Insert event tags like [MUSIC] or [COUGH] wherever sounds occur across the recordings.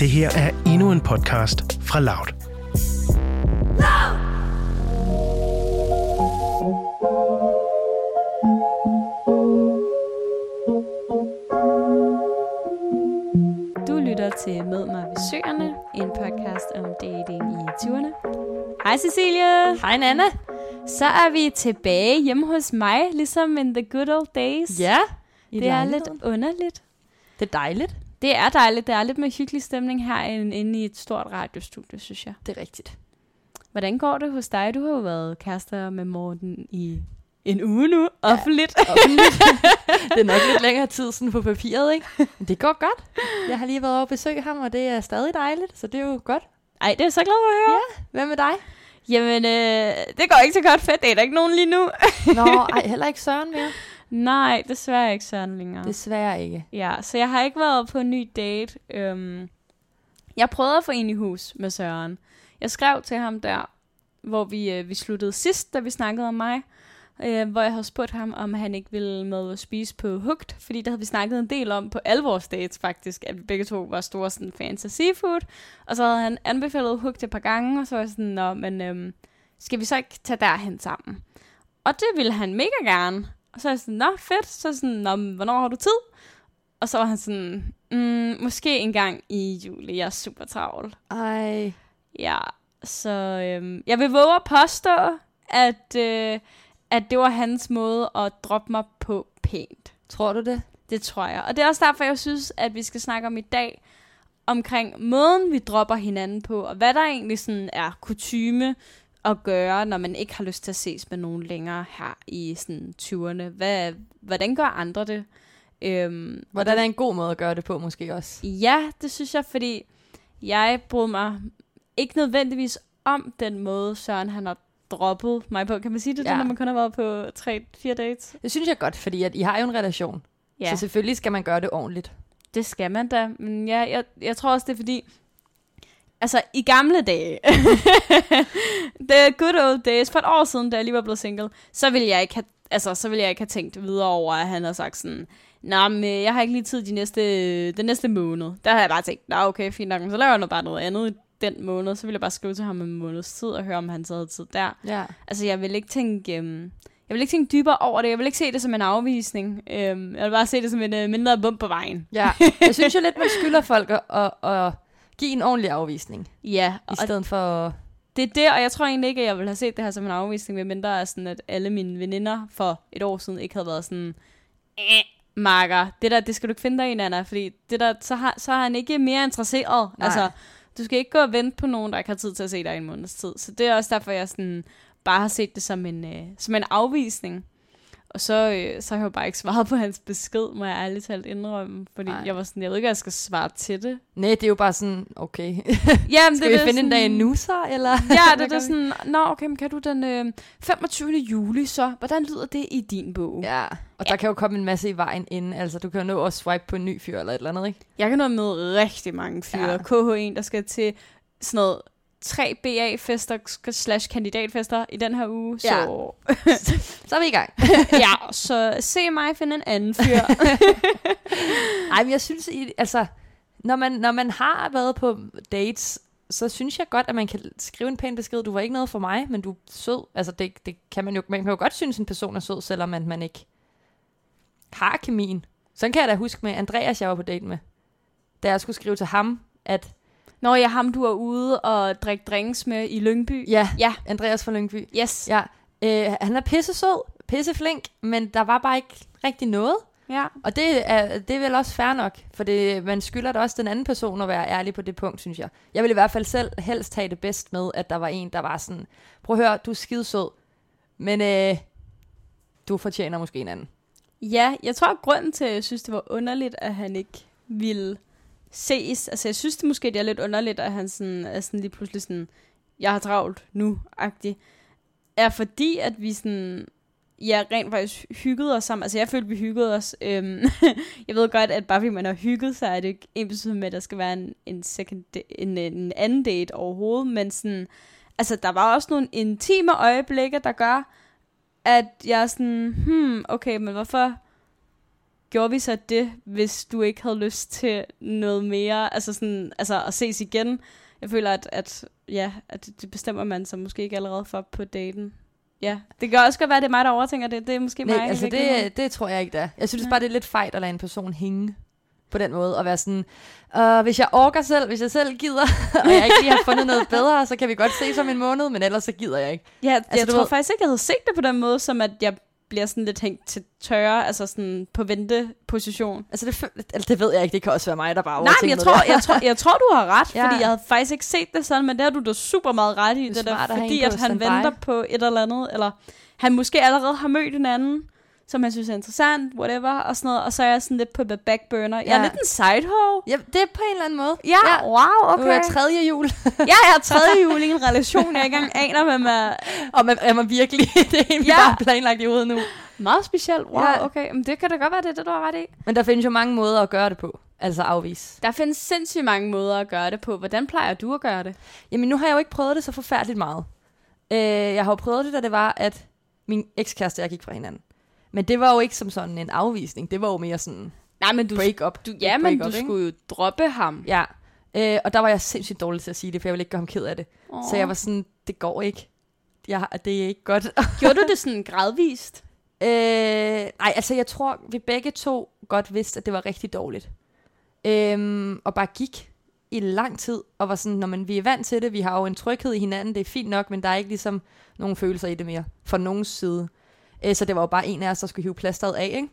Det her er endnu en podcast fra Loud. Du lytter til Mød mig ved Søerne, en podcast om dating i 20'erne. Hej Cecilie! Hej Nana. Så er vi tilbage hjemme hos mig, ligesom in the good old days. Ja, det er lidt underligt. Det er dejligt. Det er dejligt. Der er lidt mere hyggelig stemning her inde i et stort radiostudie, synes jeg. Det er rigtigt. Hvordan går det hos dig? Du har jo været kærester med Morten i en uge nu, offentligt. Ja, offentligt. [LAUGHS] det er nok lidt længere tid sådan på papiret, ikke? Men det går godt. Jeg har lige været over og besøge ham, og det er stadig dejligt, så det er jo godt. Ej, det er så glad for at høre. Ja, hvad med dig? Jamen, øh, det går ikke så godt fedt. Det er der ikke nogen lige nu. Nå, [LAUGHS] ej, heller ikke Søren mere. Nej, desværre ikke Søren længere. Desværre ikke. Ja, så jeg har ikke været på en ny date. Øhm, jeg prøvede at få en i hus med Søren. Jeg skrev til ham der, hvor vi, øh, vi sluttede sidst, da vi snakkede om mig. Øh, hvor jeg havde spurgt ham, om han ikke ville med at spise på Hugt. Fordi der havde vi snakket en del om på alle vores dates faktisk, at vi begge to var store sådan, fans af seafood. Og så havde han anbefalet Hugt et par gange, og så var jeg sådan, Nå, men øhm, skal vi så ikke tage derhen sammen? Og det ville han mega gerne. Og så er jeg sådan, nå fedt, så sådan, nå, hvornår har du tid? Og så var han sådan, mm, måske en gang i juli, jeg er super travl. Ej. Ja, så øhm, jeg vil våge at påstå, at, øh, at det var hans måde at droppe mig på pænt. Tror du det? Det tror jeg. Og det er også derfor, jeg synes, at vi skal snakke om i dag, omkring måden, vi dropper hinanden på, og hvad der egentlig sådan er kutyme at gøre, når man ikke har lyst til at ses med nogen længere her i sådan 20'erne. Hvad, hvordan gør andre det? Øhm, Hvordan er en god måde at gøre det på, måske også? Ja, det synes jeg, fordi jeg brød mig ikke nødvendigvis om den måde, Søren han har droppet mig på. Kan man sige det, ja. Når man kun har været på 3-4 dates? Det synes jeg godt, fordi at I har jo en relation. Ja, Så selvfølgelig skal man gøre det ordentligt. det skal man da. Men ja, jeg, jeg tror også, det er fordi... Altså, i gamle dage, [LAUGHS] the good old days, for et år siden, da jeg lige var blevet single, så ville jeg ikke have, altså, så ville jeg ikke have tænkt videre over, at han har sagt sådan, Nå, men øh, jeg har ikke lige tid de næste, den næste måned. Der har jeg bare tænkt, nå okay, fint nok, så laver jeg noget bare noget andet i den måned. Så ville jeg bare skrive til ham en måneds tid og høre, om han så havde tid der. Ja. Altså, jeg vil ikke tænke... Øhm, jeg vil ikke tænke dybere over det. Jeg vil ikke se det som en afvisning. Øhm, jeg vil bare se det som en øh, mindre bump på vejen. ja. Jeg synes jo lidt, man skylder folk at, at, at give en ordentlig afvisning. Ja, I stedet for... det er det, og jeg tror egentlig ikke, at jeg ville have set det her som en afvisning, medmindre er sådan, at alle mine veninder for et år siden ikke havde været sådan, eh, Marker, det der, det skal du ikke finde dig i, Nana, fordi det der, så, har, så er han ikke mere interesseret. Nej. Altså, du skal ikke gå og vente på nogen, der ikke har tid til at se dig i en måneds tid. Så det er også derfor, jeg sådan, bare har set det som en, øh, som en afvisning. Og så, øh, så har jeg jo bare ikke svaret på hans besked, må jeg ærligt talt indrømme. Fordi Nej. jeg var sådan, jeg ved ikke, hvad jeg skal svare til det. Nej, det er jo bare sådan, okay. [LAUGHS] Jamen, Skal vi finde en dag nu så, eller? Ja, det er [LAUGHS] det sådan, nå okay, men kan du den øh, 25. juli så? Hvordan lyder det i din bog? Ja, og der kan jo komme en masse i vejen inden. Altså, du kan jo nå at swipe på en ny fyr eller et eller andet, ikke? Jeg kan nå med rigtig mange fyre. Ja. Ja. KH1, der skal til sådan noget tre BA-fester slash kandidatfester i den her uge. Så [LAUGHS] Så er vi i gang. [LAUGHS] ja, så se mig finde en anden fyr. [LAUGHS] Ej, men jeg synes, I, altså, når man, når man har været på dates, så synes jeg godt, at man kan skrive en pæn besked. Du var ikke noget for mig, men du er sød. Altså, det, det kan man jo, man kan jo godt synes, en person er sød, selvom man, man ikke har kemien. Sådan kan jeg da huske med Andreas, jeg var på date med. Da jeg skulle skrive til ham, at Når jeg ham, du er ude og drikke drinks med i Lyngby. ja, Ja, Andreas fra Lyngby, yes. Ja. ja, øh, han er pisse sød, pisse flink, men der var bare ikke rigtig noget. ja. Og det er, det er vel også fair nok, for det, man skylder da også den anden person at være ærlig på det punkt, synes jeg. Jeg vil i hvert fald selv helst have det bedst med, at der var en, der var sådan, prøv at høre, du er skide sød, men øh, du fortjener måske en anden. Ja, jeg tror, at grunden til, at jeg synes, det var underligt, at han ikke ville ses. Altså, jeg synes det måske, det er lidt underligt, at han sådan, er sådan lige pludselig sådan, jeg har travlt nu-agtig. Er fordi, at vi sådan, ja, rent faktisk hyggede os sammen. Altså, jeg følte, vi hyggede os. Øhm, [LAUGHS] jeg ved godt, at bare fordi man har hygget sig, er det ikke ens med, at der skal være en, en, second, en, en anden date overhovedet. Men sådan, altså, der var også nogle intime øjeblikke, der gør, at jeg er sådan, hmm, okay, men hvorfor gjorde vi så det, hvis du ikke havde lyst til noget mere, altså sådan, altså at ses igen? Jeg føler, at, at ja, at det bestemmer man sig måske ikke allerede for på daten. Ja, det kan også godt være, at det er mig, der overtænker det. Det er måske Nej, mig. altså det, det tror jeg ikke, der. Jeg synes Nej. bare, det er lidt fejt at lade en person hænge på den måde, og være sådan, uh, hvis jeg orker selv, hvis jeg selv gider, [LAUGHS] og jeg ikke lige har fundet noget bedre, så kan vi godt ses om en måned, men ellers så gider jeg ikke. Ja, altså, jeg tror ved- faktisk ikke, jeg havde set det på den måde, som at jeg bliver sådan lidt hængt til tørre, altså sådan på venteposition. Altså det, altså, det ved jeg ikke, det kan også være mig, der bare Nej, men jeg tror, jeg, tror, jeg tror, du har ret, [LAUGHS] Ja. fordi jeg havde faktisk ikke set det sådan, men det har du da super meget ret i, Det det der, fordi at han venter på et eller andet, eller han måske allerede har mødt en anden, som han synes er interessant, whatever, og sådan noget, og så er jeg sådan lidt på the back burner. Jeg er Ja. lidt en sidehoe. Ja, det er på en eller anden måde. Ja, ja. wow, Okay. Nu er jeg tredje jul. Ja, jeg er tredje jul i en relation, jeg ikke engang aner, hvem er [LAUGHS] og man, er man virkelig, [LAUGHS] det er egentlig Ja. ja. bare planlagt i hovedet nu. meget specielt. Wow, Ja. okay. Men det kan da godt være, det er det, du har ret i. Men der findes jo mange måder at gøre det på. Altså afvise. Der findes sindssygt mange måder at gøre det på. Hvordan plejer du at gøre det? Jamen, nu har jeg jo ikke prøvet det så forfærdeligt meget. Øh, jeg har jo prøvet det, da det var, at min ekskæreste og jeg gik fra hinanden. Men det var jo ikke som sådan en afvisning. Det var jo mere sådan Nej, men du, break up. du, ja, men break du up, ikke? skulle jo droppe ham. Ja. Øh, og der var jeg sindssygt dårlig til at sige det, for jeg ville ikke gøre ham ked af det. Oh. Så jeg var sådan, det går ikke. Jeg, det er ikke godt. [LAUGHS] Gjorde du det sådan gradvist? øh, nej, altså jeg tror, vi begge to godt vidste, at det var rigtig dårligt. Øhm, og bare gik i lang tid, og var sådan, når man, vi er vant til det, vi har jo en tryghed i hinanden, det er fint nok, men der er ikke ligesom nogen følelser i det mere, fra nogens side. Øh, så det var jo bare en af os, der skulle hive plasteret af, ikke?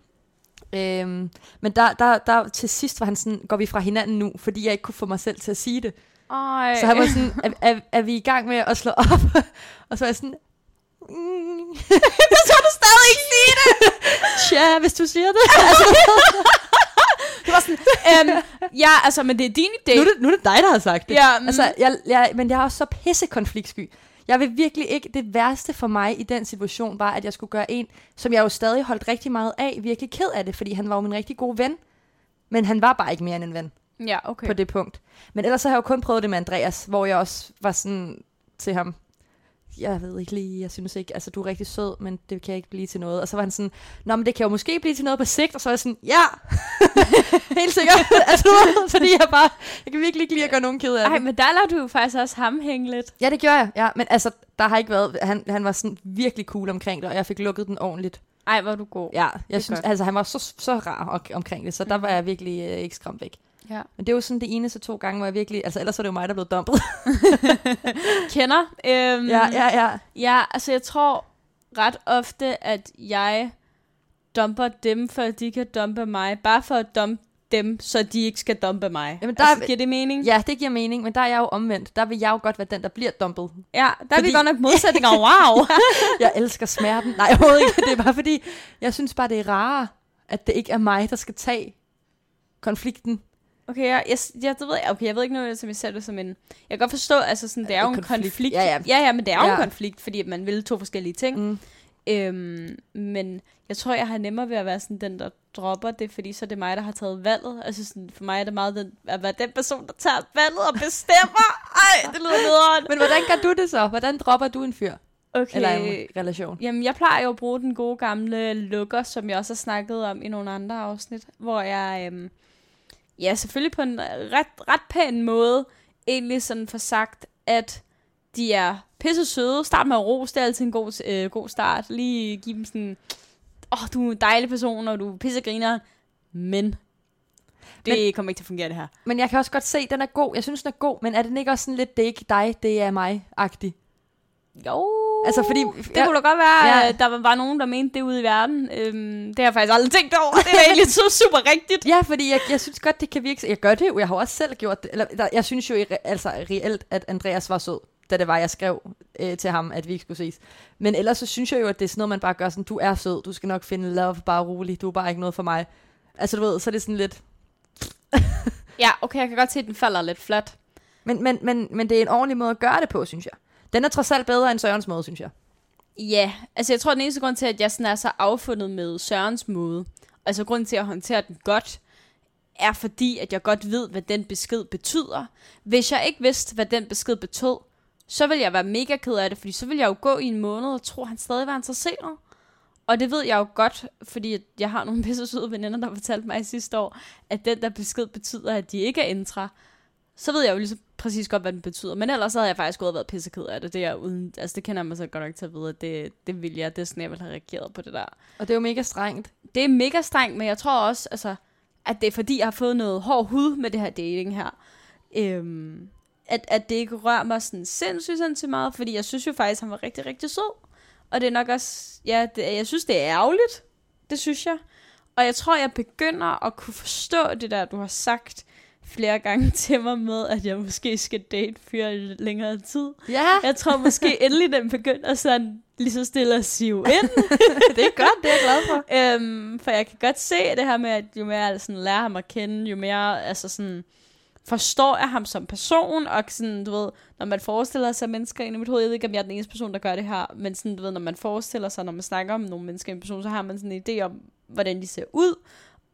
Øhm, men der, der, der, til sidst var han sådan, går vi fra hinanden nu, fordi jeg ikke kunne få mig selv til at sige det. Ej. Så han var sådan, er, er, er vi i gang med at slå op? [LAUGHS] og så var jeg sådan, mm, [LAUGHS] så du stadig ikke sige det. tja, hvis du siger det. [LAUGHS] Det var sådan, øhm, ja, altså, men det er din idé. nu, er det, nu er det dig, der har sagt det. Ja, mm. Altså, jeg, jeg, men jeg er også så pisse konfliktsky. Jeg vil virkelig ikke, det værste for mig i den situation var, at jeg skulle gøre en, som jeg jo stadig holdt rigtig meget af, virkelig ked af det, fordi han var jo min rigtig gode ven. Men han var bare ikke mere end en ven Ja, okay. på det punkt. Men ellers så har jeg jo kun prøvet det med Andreas, hvor jeg også var sådan til ham, jeg ved ikke lige, jeg synes ikke, altså du er rigtig sød, men det kan ikke blive til noget. Og så var han sådan, nå, men det kan jo måske blive til noget på sigt, og så var jeg sådan, ja, [LAUGHS] helt sikkert. [LAUGHS] altså, fordi jeg bare, jeg kan virkelig ikke lide at gøre nogen ked af Ej, det. men der lader du jo faktisk også ham hænge lidt. Ja, det gjorde jeg, ja, men altså, der har ikke været, han, han var sådan virkelig cool omkring det, og jeg fik lukket den ordentligt. Ej, hvor du god. Ja, jeg synes, godt. altså han var så, så rar om- omkring det, så der var jeg virkelig øh, ikke skræmt væk. Ja. Men det er jo sådan det eneste to gange, hvor jeg virkelig, altså ellers er det jo mig, der er blevet dumpet. [LAUGHS] Kender. Øhm, ja, ja, ja. Ja, altså jeg tror ret ofte, at jeg dumper dem, for at de kan dumpe mig. Bare for at dumpe dem, så de ikke skal dumpe mig. Jamen, der altså, er- giver det mening? Ja, det giver mening, men der er jeg jo omvendt. Der vil jeg jo godt være den, der bliver dumpet. ja der er vi Fordi- godt nok modsætninger. [LAUGHS] Wow! Jeg elsker smerten. Nej, overhovedet ikke. Det er bare fordi, jeg synes bare, det er rarere, at det ikke er mig, der skal tage konflikten. Okay, jeg, jeg, jeg, det ved jeg, okay, jeg ved ikke noget, som jeg ser det som en... Jeg kan godt forstå, altså sådan, det er jo En en konflikt. konflikt. Ja, ja. ja, ja men det er jo Ja. en konflikt, fordi man vil to forskellige ting. Mm. Øhm, men jeg tror, jeg har nemmere ved at være sådan den, der dropper det, fordi så er det mig, der har taget valget. Altså sådan, for mig er det meget den, at være den person, der tager valget og bestemmer. [LAUGHS] Ej, det lyder nederen. Men hvordan gør du det så? Hvordan dropper du en fyr? Okay. Eller en relation? Jamen, jeg plejer jo at bruge den gode gamle lukker, som jeg også har snakket om i nogle andre afsnit, hvor jeg, øhm, ja, selvfølgelig på en ret, ret pæn måde, egentlig sådan får sagt, at de er pisse søde. Start med at rose, det er altid en god, øh, god start. Lige give dem sådan, åh, oh, du er en dejlig person, og du er pissegriner, men det Men- kommer ikke til at fungere, det her. Men jeg kan også godt se, at den er god. Jeg synes, den er god, men er den ikke også sådan lidt, det er ikke dig, det er mig-agtig? Jo, Altså, fordi- det ja. kunne da godt være, Ja. ja. der var, nogen, der mente det ude i verden. Øhm, det har jeg faktisk aldrig tænkt over. Det er egentlig så super rigtigt. Ja, fordi jeg, jeg synes godt, det kan virke... Jeg gør det jo, jeg har også selv gjort det. Eller, der, jeg synes jo altså, reelt, at Andreas var sød, da det var, jeg skrev øh, til ham, at vi ikke skulle ses. Men ellers så synes jeg jo, at det er sådan noget, man bare gør sådan, du er sød, du skal nok finde love, bare rolig, du er bare ikke noget for mig. Altså du ved, så er det sådan lidt... Ja, okay, jeg kan godt se, at den falder lidt flat. Men, men, men, men det er en ordentlig måde at gøre det på, synes jeg. Den er trods alt bedre end Sørens måde, synes jeg. Ja, altså jeg tror, den eneste grund til, at jeg sådan er så affundet med Sørens måde, altså grund til at håndtere den godt, er fordi, at jeg godt ved, hvad den besked betyder. Hvis jeg ikke vidste, hvad den besked betød, så ville jeg være mega ked af det, fordi så ville jeg jo gå i en måned og tro, at han stadig var interesseret. Og det ved jeg jo godt, fordi at jeg har nogle [LAUGHS] pisse søde veninder, der fortalte mig sidste år, at den der besked betyder, at de ikke er intra. Så ved jeg jo lige så præcis godt, hvad den betyder. Men ellers så havde jeg faktisk gået og været pisseked af det. Det, er uden, altså det kender man så godt nok til at vide, at det, det vil jeg. Det er sådan, jeg vil have reageret på det der. Og det er jo mega strengt. Det er mega strengt, men jeg tror også, altså, at det er fordi, jeg har fået noget hård hud med det her dating her. Øhm, at, at det ikke rører mig sådan sindssygt sindssygt meget, fordi jeg synes jo faktisk, han var rigtig, rigtig sød. Og det er nok også, ja, det, jeg synes, det er ærgerligt. Det synes jeg. Og jeg tror, jeg begynder at kunne forstå det der, du har sagt flere gange [LAUGHS] til mig med, at jeg måske skal date fyre i længere tid. Ja, Jeg tror måske [LAUGHS] endelig, den begynder sådan lige så stille at sive [LAUGHS] ind. det er godt, det er jeg glad for. øhm, for jeg kan godt se det her med, at jo mere jeg sådan lærer ham at kende, jo mere altså sådan, forstår jeg ham som person, og sådan, du ved, når man forestiller sig mennesker ind i mit hoved, jeg ved ikke, om jeg er den eneste person, der gør det her, men sådan, du ved, når man forestiller sig, når man snakker om nogle mennesker i en person, så har man sådan en idé om, hvordan de ser ud,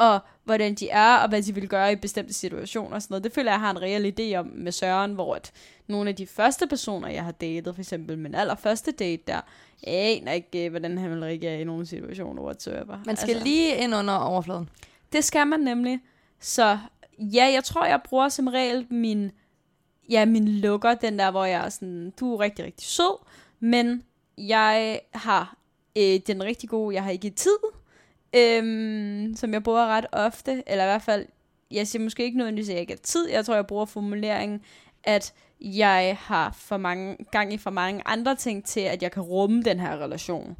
og hvordan de er, og hvad de vil gøre i bestemte situationer og sådan noget. Det føler jeg, har en reel idé om med Søren, hvor at nogle af de første personer, jeg har datet, for eksempel min allerførste date der, jeg aner ikke, øh, hvordan han vil reagere i nogle situationer whatsoever. Man skal altså. lige ind under overfladen. Det skal man nemlig. Så ja, jeg tror, jeg bruger som regel min, ja, min lukker, den der, hvor jeg er sådan, du er rigtig, rigtig sød, men jeg har øh, den rigtig gode, jeg har ikke tid, øhm, som jeg bruger ret ofte, eller i hvert fald, jeg siger måske ikke nødvendigvis, at jeg ikke har tid, jeg tror, jeg bruger formuleringen, at jeg har for mange, gang i for mange andre ting til, at jeg kan rumme den her relation.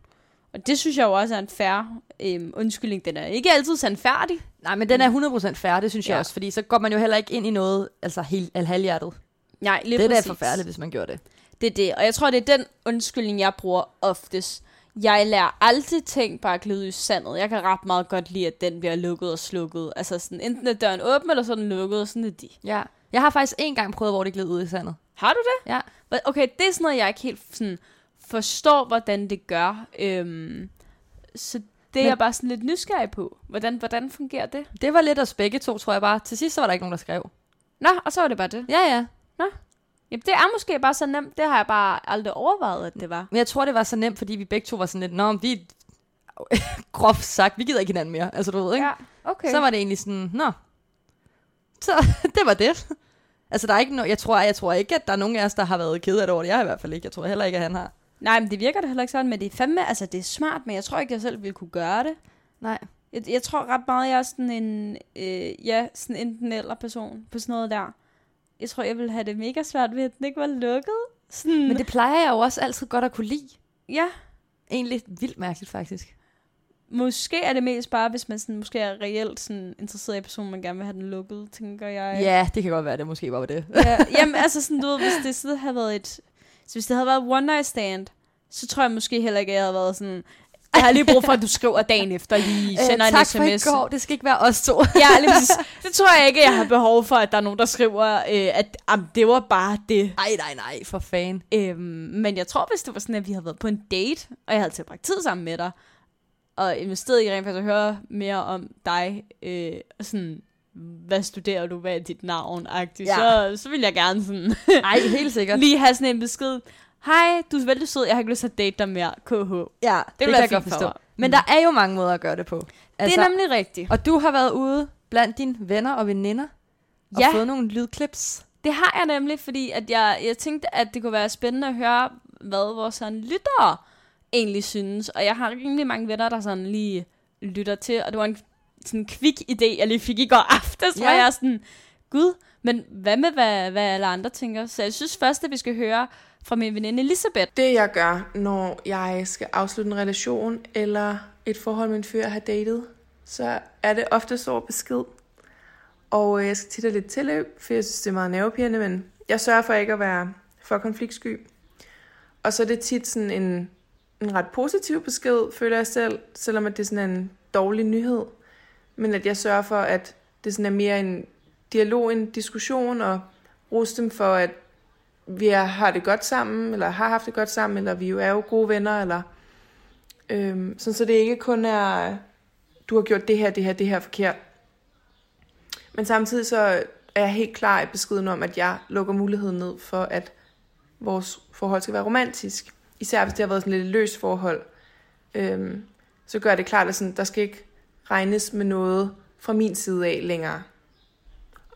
Og det synes jeg jo også er en færre øhm, undskyldning. Den er ikke altid sandfærdig. Nej, men den er 100% fair, det synes ja. Jeg også, fordi så går man jo heller ikke ind i noget, altså helt al halvhjertet. Nej, lige Det er da præcis. forfærdeligt, hvis man gjorde det. Det er det. Og jeg tror, det er den undskyldning, jeg bruger oftest. Jeg lærer aldrig ting bare at glide i sandet. Jeg kan ret meget godt lide, at den bliver lukket og slukket. Altså sådan, enten er døren åben, eller så er den lukket, og sådan er de. Ja. Jeg har faktisk en gang prøvet, hvor det gled ud i sandet. Har du det? Ja. Okay, det er sådan noget, jeg ikke helt sådan, forstår, hvordan det gør. Øhm, så det er Men- jeg bare sådan lidt nysgerrig på. Hvordan, hvordan fungerer det? Det var lidt os begge to, tror jeg bare. Til sidst så var der ikke nogen, der skrev. Nå, og så var det bare det. Ja, ja. Jamen, det er måske bare så nemt. Det har jeg bare aldrig overvejet, at det var. Men jeg tror, det var så nemt, fordi vi begge to var sådan lidt, Nå, vi [LAUGHS] groft sagt, vi gider ikke hinanden mere. Altså, du ved, ikke? Ja, okay. Så var det egentlig sådan, nå. Så [LAUGHS] det var det. Altså, der er ikke no- jeg, tror, jeg tror ikke, at der er nogen af os, der har været ked af det over det. Jeg har i hvert fald ikke. Jeg tror heller ikke, at han har. Nej, men det virker da heller ikke sådan, men det er fandme, altså det er smart, men jeg tror ikke, jeg selv ville kunne gøre det. Nej. Jeg, jeg tror ret meget, jeg er sådan en, øh, ja, sådan enten eller person på sådan noget der. Jeg tror, jeg ville have det mega svært ved, at den ikke var lukket. Sådan, Men det plejer jeg jo også altid godt at kunne lide. ja, Egentlig vildt mærkeligt, faktisk. måske er det mest bare, hvis man sådan, måske er reelt sådan, interesseret i personen, man gerne vil have den lukket, tænker jeg. Ja, det kan godt være, det måske var det. ja. Jamen, altså sådan, du ved, hvis det sådan havde været et... Så hvis det havde været one night stand, så tror jeg måske heller ikke, at jeg havde været sådan... Jeg har lige brug for, at du skriver dagen efter, lige sender øh, en tak sms. for i går. Det skal ikke være os to. Ja, lige præcis. [LAUGHS] Det tror jeg ikke, jeg har behov for, at der er nogen, der skriver, øh, at am, det var bare det. Nej, nej, nej, for fan. Øhm, men jeg tror, hvis det var sådan, at vi havde været på en date, og jeg havde tilbragt tid sammen med dig, og investeret i rent faktisk at høre mere om dig, øh, og sådan, hvad studerer du, hvad er dit navn, Ja. så, så vil jeg gerne sådan, Nej, helt sikkert. [LAUGHS] lige have sådan en besked. Hej, du er vældig sød, jeg har ikke lyst til at date dig mere, KH. Ja, det, det kan jeg godt for forstå. mig. Men Mm. der er jo mange måder at gøre det på. Altså, det er nemlig rigtigt. Og du har været ude blandt dine venner og veninder, og Ja. fået nogle lydklips. Det har jeg nemlig, fordi at jeg, jeg tænkte, at det kunne være spændende at høre, hvad vores sådan lyttere egentlig synes. Og jeg har rimelig mange venner, der sådan lige lytter til, og det var en sådan kvik idé, jeg lige fik i går aftes, ja. hvor jeg sådan, gud, men hvad med, hvad, hvad alle andre tænker? Så jeg synes først, at vi skal høre fra min veninde Elisabeth. Det jeg gør, når jeg skal afslutte en relation eller et forhold med en fyr, jeg har datet, så er det ofte så besked. Og øh, jeg skal tit have lidt tilløb, for jeg synes, det er meget nervepirrende, men jeg sørger for ikke at være for konfliktsky. Og så er det tit sådan en, en ret positiv besked, føler jeg selv, selvom at det er sådan en dårlig nyhed. Men at jeg sørger for, at det sådan er mere en dialog, en diskussion, og rose dem for, at vi er, har det godt sammen, eller har haft det godt sammen, eller vi jo er jo gode venner, eller øhm, sådan så det ikke kun er, du har gjort det her, det her, det her forkert. Men samtidig så er jeg helt klar i beskeden om, at jeg lukker muligheden ned for, at vores forhold skal være romantisk. Især hvis det har været sådan lidt løst forhold. Øhm, så gør det klart, at sådan, der skal ikke regnes med noget fra min side af længere.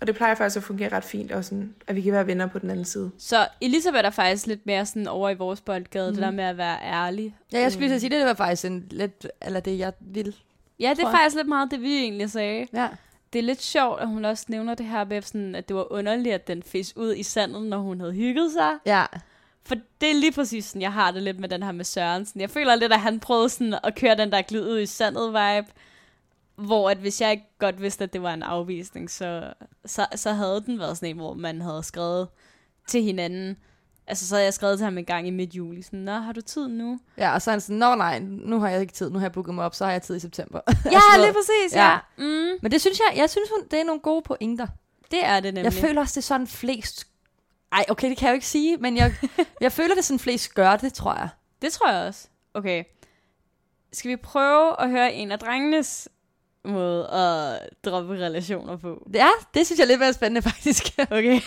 Og det plejer faktisk at fungere ret fint, og sådan, at vi kan være venner på den anden side. Så Elisabeth er faktisk lidt mere sådan over i vores boldgade, mm. det der med at være ærlig. Ja, jeg skulle lige at sige, det, var faktisk en lidt, eller det, jeg ville. Ja, det er faktisk lidt meget det, vi egentlig sagde. Ja. Det er lidt sjovt, at hun også nævner det her med, sådan, at det var underligt, at den fes ud i sandet, når hun havde hygget sig. Ja. For det er lige præcis sådan, jeg har det lidt med den her med Sørensen. Jeg føler lidt, at han prøvede sådan at køre den der glid ud i sandet vibe. Hvor at hvis jeg ikke godt vidste, at det var en afvisning, så, så, så havde den været sådan en, hvor man havde skrevet til hinanden. Altså, så havde jeg skrevet til ham en gang i midt juli. Sådan, Nå, har du tid nu? Ja, og så er han sådan, nå nej, nu har jeg ikke tid, nu har jeg booket mig op, så har jeg tid i september. [LAUGHS] Ja, noget. lige præcis, ja. Ja. Mm, Men det synes jeg, jeg synes, hun, det er nogle gode pointer. det er det nemlig. Jeg føler også, det er sådan flest... Ej, okay, det kan jeg jo ikke sige, men jeg, [LAUGHS] jeg føler, det er sådan flest gør det, tror jeg. Det tror jeg også. Okay. Skal vi prøve at høre en af drengenes måde at droppe relationer på? Ja, det synes jeg er lidt mere spændende, faktisk. [LAUGHS] Okay.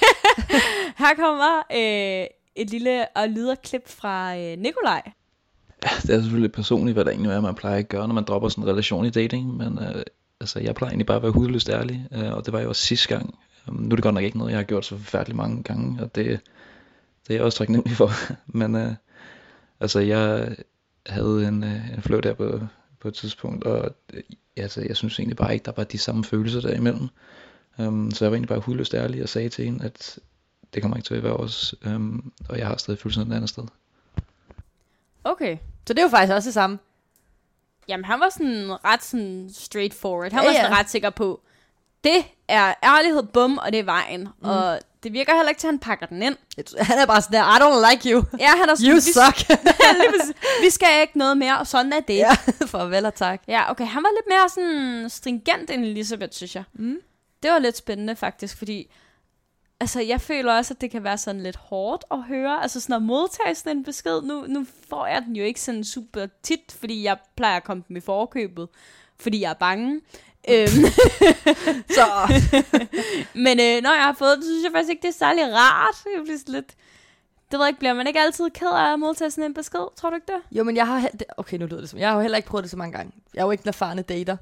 [LAUGHS] Her kommer øh, et lille og lyder klip fra øh, Nikolaj. Det er selvfølgelig personligt, hvad der egentlig er, man plejer at gøre, når man dropper sådan en relation i dating, men øh, altså, jeg plejer egentlig bare at være hudløst ærlig, øh, og det var jo også sidste gang. Um, nu er det godt nok ikke noget, jeg har gjort så forfærdeligt mange gange, og det, det er jeg også taknemmelig for. [LAUGHS] men øh, altså, jeg havde en, øh, en fløj der på, på et tidspunkt, og øh, altså, jeg synes egentlig bare ikke, der var de samme følelser derimellem. Um, så jeg var egentlig bare hudløst ærlig og sagde til hende, at det kommer ikke til at være os, um, og jeg har stadig følelserne et andet sted. Okay. Så det er jo faktisk også det samme. Jamen, han var sådan ret sådan straightforward. Han Ja, var sådan ja. ret sikker på, det er ærlighed, bum, og det er vejen. Mm. Og det virker heller ikke til, at han pakker den ind. Han er bare sådan der, I don't like you. Ja, han er sådan, You vi, suck. [LAUGHS] vi skal ikke noget mere, og sådan er det. ja, [LAUGHS] farvel og tak. Ja, okay. Han var lidt mere sådan stringent end Elisabeth, synes jeg. Mm. Det var lidt spændende faktisk, fordi altså, jeg føler også, at det kan være sådan lidt hårdt at høre. Altså sådan at modtage sådan en besked. Nu, nu får jeg den jo ikke sådan super tit, fordi jeg plejer at komme dem i forkøbet, fordi jeg er bange. Øhm, [LAUGHS] Så, [LAUGHS] men øh, når jeg har fået det, synes jeg faktisk ikke, det er særlig rart. Jeg bliver sådan lidt... Det ved jeg ikke, bliver man ikke altid ked af at modtage sådan en besked? Tror du ikke det? jo, men jeg har... Okay, nu lyder det som... Jeg har jo heller ikke prøvet det så mange gange. Jeg er jo ikke en erfarne dater.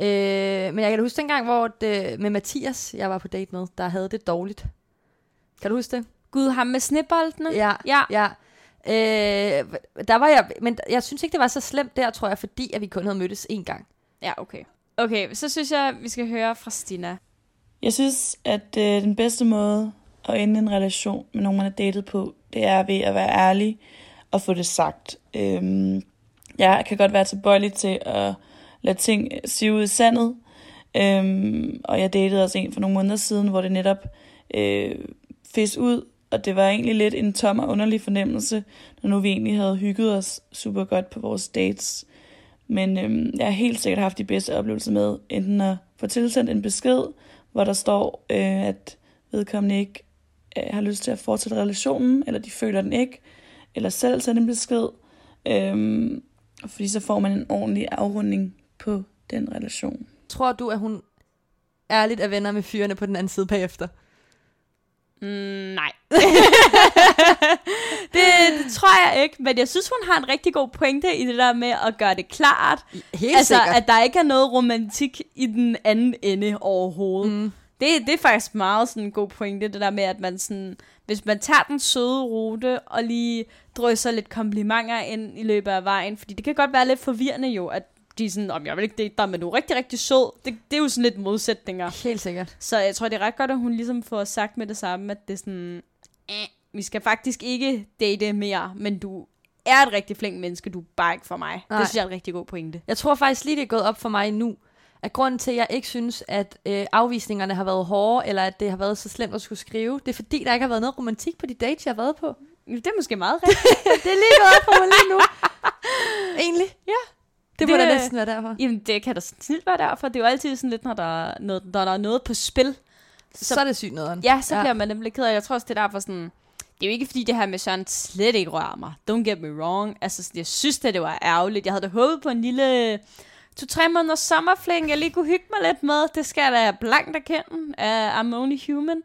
Øh, men jeg kan da huske dengang, hvor det, med Mathias, jeg var på date med, der havde det dårligt. Kan du huske det? Gud, ham med snibboldene? Ja. Ja. Ja. Øh, der var jeg, men jeg synes ikke, det var så slemt der, tror jeg, fordi at vi kun havde mødtes én gang. Ja, okay. Okay, så synes jeg, vi skal høre fra Stina. Jeg synes, at øh, den bedste måde at ende en relation med nogen, man har datet på, det er ved at være ærlig og få det sagt. Øhm, jeg kan godt være tilbøjelig til at lade ting sive ud i sandet, øhm, og jeg datede også en for nogle måneder siden, hvor det netop øh, fes ud, og det var egentlig lidt en tom og underlig fornemmelse, når nu vi egentlig havde hygget os super godt på vores dates. Men øhm, jeg har helt sikkert haft de bedste oplevelser med enten at få tilsendt en besked, hvor der står, øh, at vedkommende ikke øh, har lyst til at fortsætte relationen, eller de føler den ikke, eller selv sende en besked. Øhm, fordi så får man en ordentlig afrunding på den relation. Tror du, at hun ærligt er venner med fyrene på den anden side bagefter? Mm, nej. Det, det tror jeg ikke, men jeg synes, hun har en rigtig god pointe i det der med at gøre det klart. Helt altså, sikkert. at der ikke er noget romantik i den anden ende overhovedet. Mm. Det, det er faktisk meget sådan en god pointe, det der med, at man sådan, hvis man tager den søde rute, og lige drysser lidt komplimenter ind i løbet af vejen, fordi det kan godt være lidt forvirrende jo, at de er sådan, om jeg vil ikke date dig, men du er rigtig, rigtig sød. Det, det er jo sådan lidt modsætninger. Helt sikkert. Så jeg tror, det er ret godt, at hun ligesom får sagt med det samme, at det er sådan, eh, vi skal faktisk ikke date mere, men du er et rigtig flink menneske, du er bare ikke for mig. Nej. Det synes jeg er en rigtig god pointe. Jeg tror faktisk lige, det er gået op for mig nu, at grunden til, at jeg ikke synes, at øh, afvisningerne har været hårde, eller at det har været så slemt at skulle skrive, det er fordi, der ikke har været noget romantik på de dates, jeg har været på. Det er måske meget rigtigt. [LAUGHS] det er lige gået op for mig lige nu. Egentlig. Ja. Det må Det- da næsten være derfor. Jamen, det kan da snilt være derfor. Det er jo altid sådan lidt, når der er noget, når der er noget på spil. Så, så er det sygt noget. Ja, så ja. bliver man nemlig ked af. Jeg tror også, det er derfor sådan... Det er jo ikke, fordi det her med Søren slet ikke rører mig. Don't get me wrong. Altså, sådan, jeg synes, det, det var ærgerligt. Jeg havde da håbet på en lille to-tre måneders sommerfling, jeg lige kunne hygge mig lidt med. Det skal jeg da blankt erkende. Uh, I'm only human.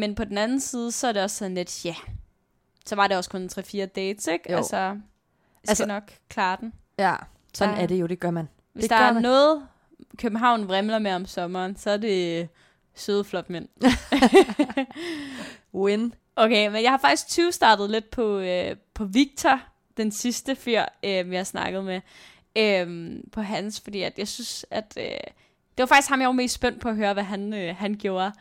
Men på den anden side, så er det også sådan lidt, ja. Yeah. Så var det også kun 3-4 dates, ikke? Jo. Altså, jeg skal Altså- nok klare den. Ja. Sådan Ja. er det jo, det gør man. Hvis Det der er man. noget, København vrimler med om sommeren, så er det søde flot mænd. [LAUGHS] Win. Okay, men jeg har faktisk 20 startet lidt på, øh, på Victor, den sidste fyr, øh, jeg har snakket med, øh, på hans, fordi at jeg synes, at øh, det var faktisk ham, jeg var mest spændt på at høre, hvad han, øh, han gjorde.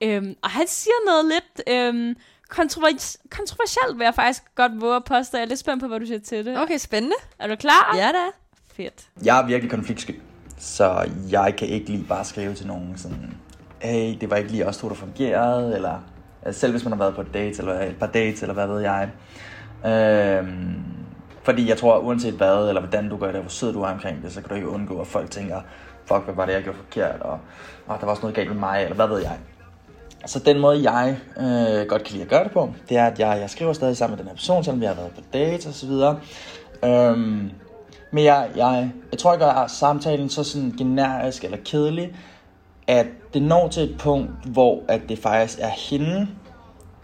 Øh, og han siger noget lidt øh, kontrovers- kontroversielt, vil jeg faktisk godt våge at påstå. Jeg er lidt spændt på, hvad du siger til det. Okay, spændende. Er du klar? Ja da. Fedt. Jeg er virkelig konfliktsky, så jeg kan ikke lige bare skrive til nogen sådan, hey, det var ikke lige os to, der fungerede, eller altså, selv hvis man har været på et date, eller et par dates, eller hvad ved jeg. Øhm, fordi jeg tror, uanset hvad, eller hvordan du gør det, hvor sød du er omkring det, så kan du ikke undgå, at folk tænker, fuck, hvad var det, jeg gjorde forkert, og, og der var også noget galt med mig, eller hvad ved jeg. Så den måde, jeg øh, godt kan lide at gøre det på, det er, at jeg, jeg skriver stadig sammen med den her person, selvom vi har været på dates og så videre. Øhm, men jeg, jeg, jeg tror ikke, at samtalen så sådan generisk eller kedelig, at det når til et punkt, hvor at det faktisk er hende,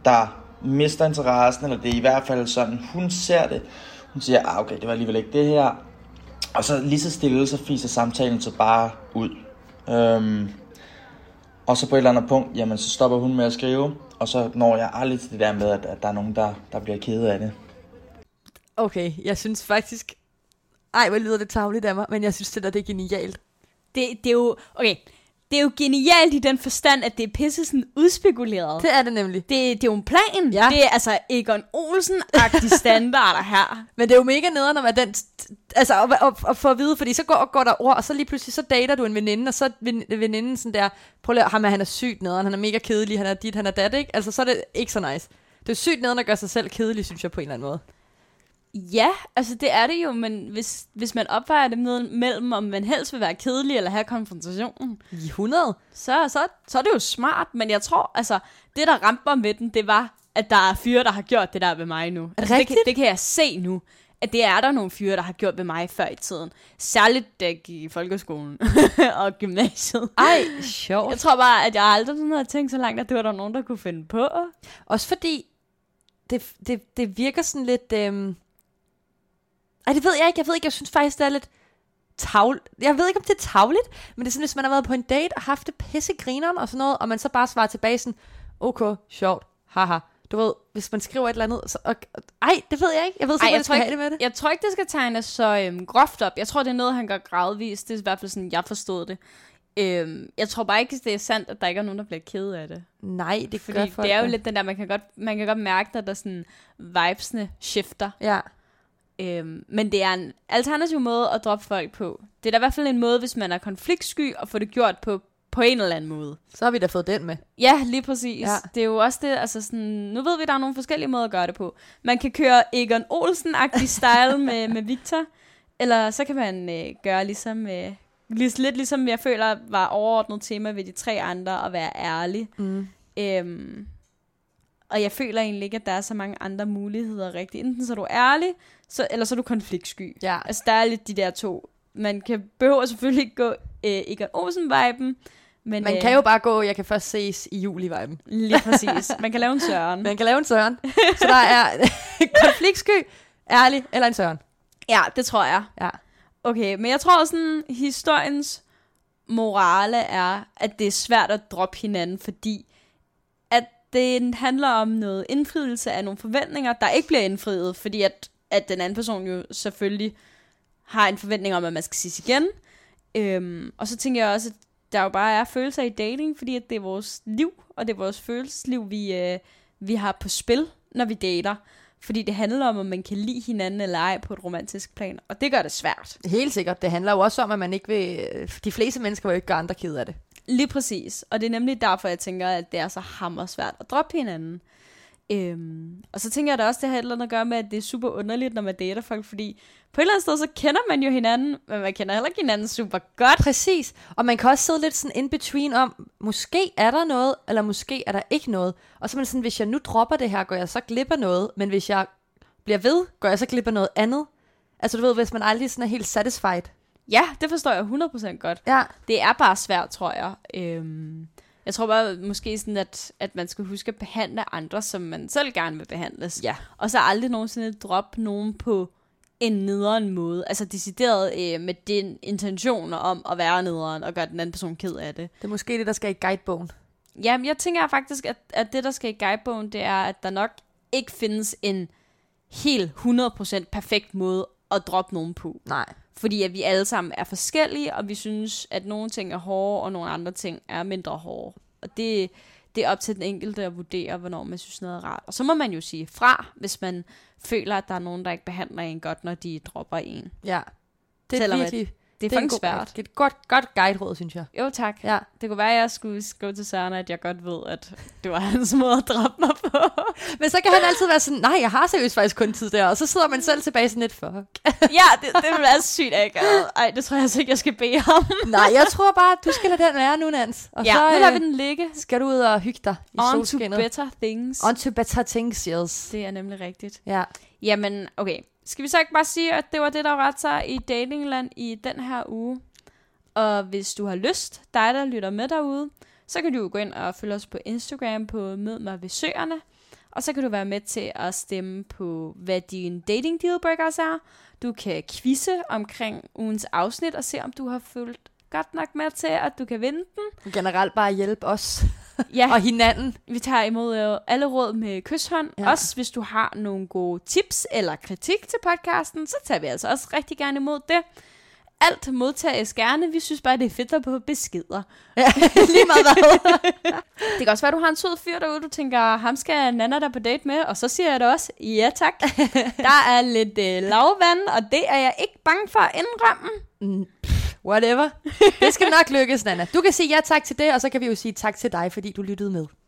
der mister interessen, eller det er i hvert fald sådan, hun ser det. Hun siger, ah, okay, det var alligevel ikke det her. Og så lige så stille, så fiser samtalen så bare ud. Øhm, og så på et eller andet punkt, jamen så stopper hun med at skrive, og så når jeg aldrig til det der med, at, at der er nogen, der, der bliver kede af det. Okay, jeg synes faktisk... Ej, hvor lyder det tavligt af mig, men jeg synes det der, det er genialt. Det, det er jo, okay, det er jo genialt i den forstand, at det er pisse sådan udspekuleret. Det er det nemlig. Det, det er jo en plan. Ja. Det er altså Egon Olsen-agtige standarder her. [LAUGHS] Men det er jo mega nederen, når man den, altså at, at, at få at vide, fordi så går, går der ord, og så lige pludselig, så dater du en veninde, og så er ven- veninden sådan der, prøv at- ham er, han er sygt nederen, han er mega kedelig, han er dit, han er dat, ikke? Altså, så er det ikke så nice. Det er sygt nederen at gøre sig selv kedelig, synes jeg, på en eller anden måde. Ja, altså det er det jo, men hvis, hvis man opvejer det med, mellem, om man helst vil være kedelig eller have konfrontationen, I 100? så, så, så er det jo smart. Men jeg tror, altså, det der ramte mig med den, det var, at der er fyre, der har gjort det der ved mig nu. Altså, det, rigtigt? det kan jeg se nu, at det er der nogle fyre, der har gjort ved mig før i tiden. Særligt da jeg gik i folkeskolen [LAUGHS] og gymnasiet. Ej, sjovt. Jeg tror bare, at jeg aldrig sådan havde tænkt så langt, at det var der nogen, der kunne finde på. Også fordi, det, det, det virker sådan lidt... Øhm... Ej, det ved jeg ikke. Jeg ved ikke, jeg synes faktisk, det er lidt tavl... Jeg ved ikke, om det er tavligt, men det er sådan, hvis man har været på en date og haft det pisse grineren og sådan noget, og man så bare svarer tilbage sådan, okay, sjovt, haha. Du ved, hvis man skriver et eller andet, så... Og, ej, det ved jeg ikke. Jeg ved Ej, simpelthen, jeg skal ikke- det med det. Jeg tror ikke, det skal tegnes så øhm, groft op. Jeg tror, det er noget, han gør gradvist. Det er i hvert fald sådan, jeg forstod det. Øhm, jeg tror bare ikke, det er sandt, at der ikke er nogen, der bliver ked af det. Nej, det Fordi gør folk det er jo lidt den der, man kan godt, man kan godt mærke, at der sådan vibesne skifter. Ja. Øhm, men det er en alternativ måde at droppe folk på. Det er da i hvert fald en måde, hvis man er konfliktsky, at få det gjort på, på en eller anden måde. Så har vi da fået den med. Ja, lige præcis. Ja. Det er jo også det, altså sådan, nu ved vi, der er nogle forskellige måder at gøre det på. Man kan køre Egon Olsen-agtig [LAUGHS] style med, med Victor, eller så kan man øh, gøre ligesom, øh, lig, lidt ligesom jeg føler var overordnet tema ved de tre andre, at være ærlig. Mm. Øhm, og jeg føler egentlig ikke, at der er så mange andre muligheder rigtigt. Enten så er du ærlig, så, eller så er du konfliktsky. Ja. Altså, der er lidt de der to. Man kan, behøver selvfølgelig ikke gå øh, Egon Olsen-viben, men Man øh, kan jo bare gå, jeg kan først ses i juli-viben. Lige [LAUGHS] præcis. Man kan lave en søren. Man kan lave en søren. Så der er [LAUGHS] konfliktsky, ærlig eller en søren. Ja, det tror jeg. Ja. Okay, men jeg tror sådan, historiens morale er, at det er svært at droppe hinanden, fordi det handler om noget indfrielse af nogle forventninger, der ikke bliver indfriet, fordi at, at den anden person jo selvfølgelig har en forventning om, at man skal ses igen. Øhm, og så tænker jeg også, at der jo bare er følelser i dating, fordi at det er vores liv, og det er vores følelsesliv, vi, øh, vi har på spil, når vi dater. Fordi det handler om, om man kan lide hinanden eller ej på et romantisk plan. Og det gør det svært. Helt sikkert. Det handler jo også om, at man ikke vil... Øh, de fleste mennesker vil jo ikke gøre andre ked af det. Lige præcis. Og det er nemlig derfor, jeg tænker, at det er så hammersvært at droppe hinanden. Øhm, og så tænker jeg da også, det har et eller andet at gøre med, at det er super underligt, når man dater folk, fordi på et eller andet sted, så kender man jo hinanden, men man kender heller ikke hinanden super godt. Præcis. Og man kan også sidde lidt sådan in between om, måske er der noget, eller måske er der ikke noget. Og så er man sådan, hvis jeg nu dropper det her, går jeg så glip af noget. Men hvis jeg bliver ved, går jeg så glip af noget andet. Altså du ved, hvis man aldrig sådan er helt satisfied. Ja, det forstår jeg 100% godt. Ja. Det er bare svært, tror jeg. Øhm, jeg tror bare måske sådan, at, at man skal huske at behandle andre, som man selv gerne vil behandles. Ja. Og så aldrig nogensinde droppe nogen på en nederen måde. Altså decideret øh, med den intention om at være nederen og gøre den anden person ked af det. Det er måske det, der skal i guidebogen. Jamen, jeg tænker faktisk, at, at det, der skal i guidebogen, det er, at der nok ikke findes en helt 100% perfekt måde at droppe nogen på. Nej. Fordi at vi alle sammen er forskellige, og vi synes, at nogle ting er hårde, og nogle andre ting er mindre hårde. Og det, det er op til den enkelte at vurdere, hvornår man synes noget er rart. Og så må man jo sige fra, hvis man føler, at der er nogen, der ikke behandler en godt, når de dropper en. Ja. Det er Selvom at virkelig... Det er det er svært. Det er et godt, godt guide-råd, synes jeg. Jo, tak. Ja. Det kunne være, at jeg skulle skrive til Søren, at jeg godt ved, at det var [LAUGHS] hans måde at droppe mig på. [LAUGHS] Men så kan han altid være sådan, nej, jeg har seriøst faktisk kun tid der. Og så sidder man selv tilbage sådan lidt, fuck. [LAUGHS] ja, det, det vil være sygt akavet. Ej, det tror jeg altså ikke, jeg skal bede ham. nej, jeg tror bare, du skal lade den være nu, Nans. Og ja, så nu lader øh, vi den ligge. skal du ud og hygge dig i On to solskinnet. better things. On to better things, yes. Det er nemlig rigtigt. Ja. Jamen, okay. Skal vi så ikke bare sige, at det var det, der var ret sig i datingland i den her uge? Og hvis du har lyst, dig der lytter med derude, så kan du jo gå ind og følge os på Instagram på Mød mig ved søerne. Og så kan du være med til at stemme på, hvad din dating dealbreakers er. Du kan quizze omkring ugens afsnit og se, om du har følt godt nok med til, at du kan vinde den. Generelt bare hjælpe os Ja, og hinanden. vi tager imod øh, alle råd med kysshånd. Ja. Også hvis du har nogle gode tips eller kritik til podcasten, så tager vi altså også rigtig gerne imod det. Alt modtages gerne. Vi synes bare, det er fedt at få beskeder. Ja, [LAUGHS] lige meget hvad. [LAUGHS] Det kan også være, du har en sød fyr derude, du tænker, ham skal Nana der på date med, og så siger jeg det også, ja tak. [LAUGHS] Der er lidt øh, lavvand, og det er jeg ikke bange for at indrømme. Mm, Whatever. Det skal nok lykkes, Nana. Du kan sige ja tak til det, og så kan vi jo sige tak til dig, fordi du lyttede med.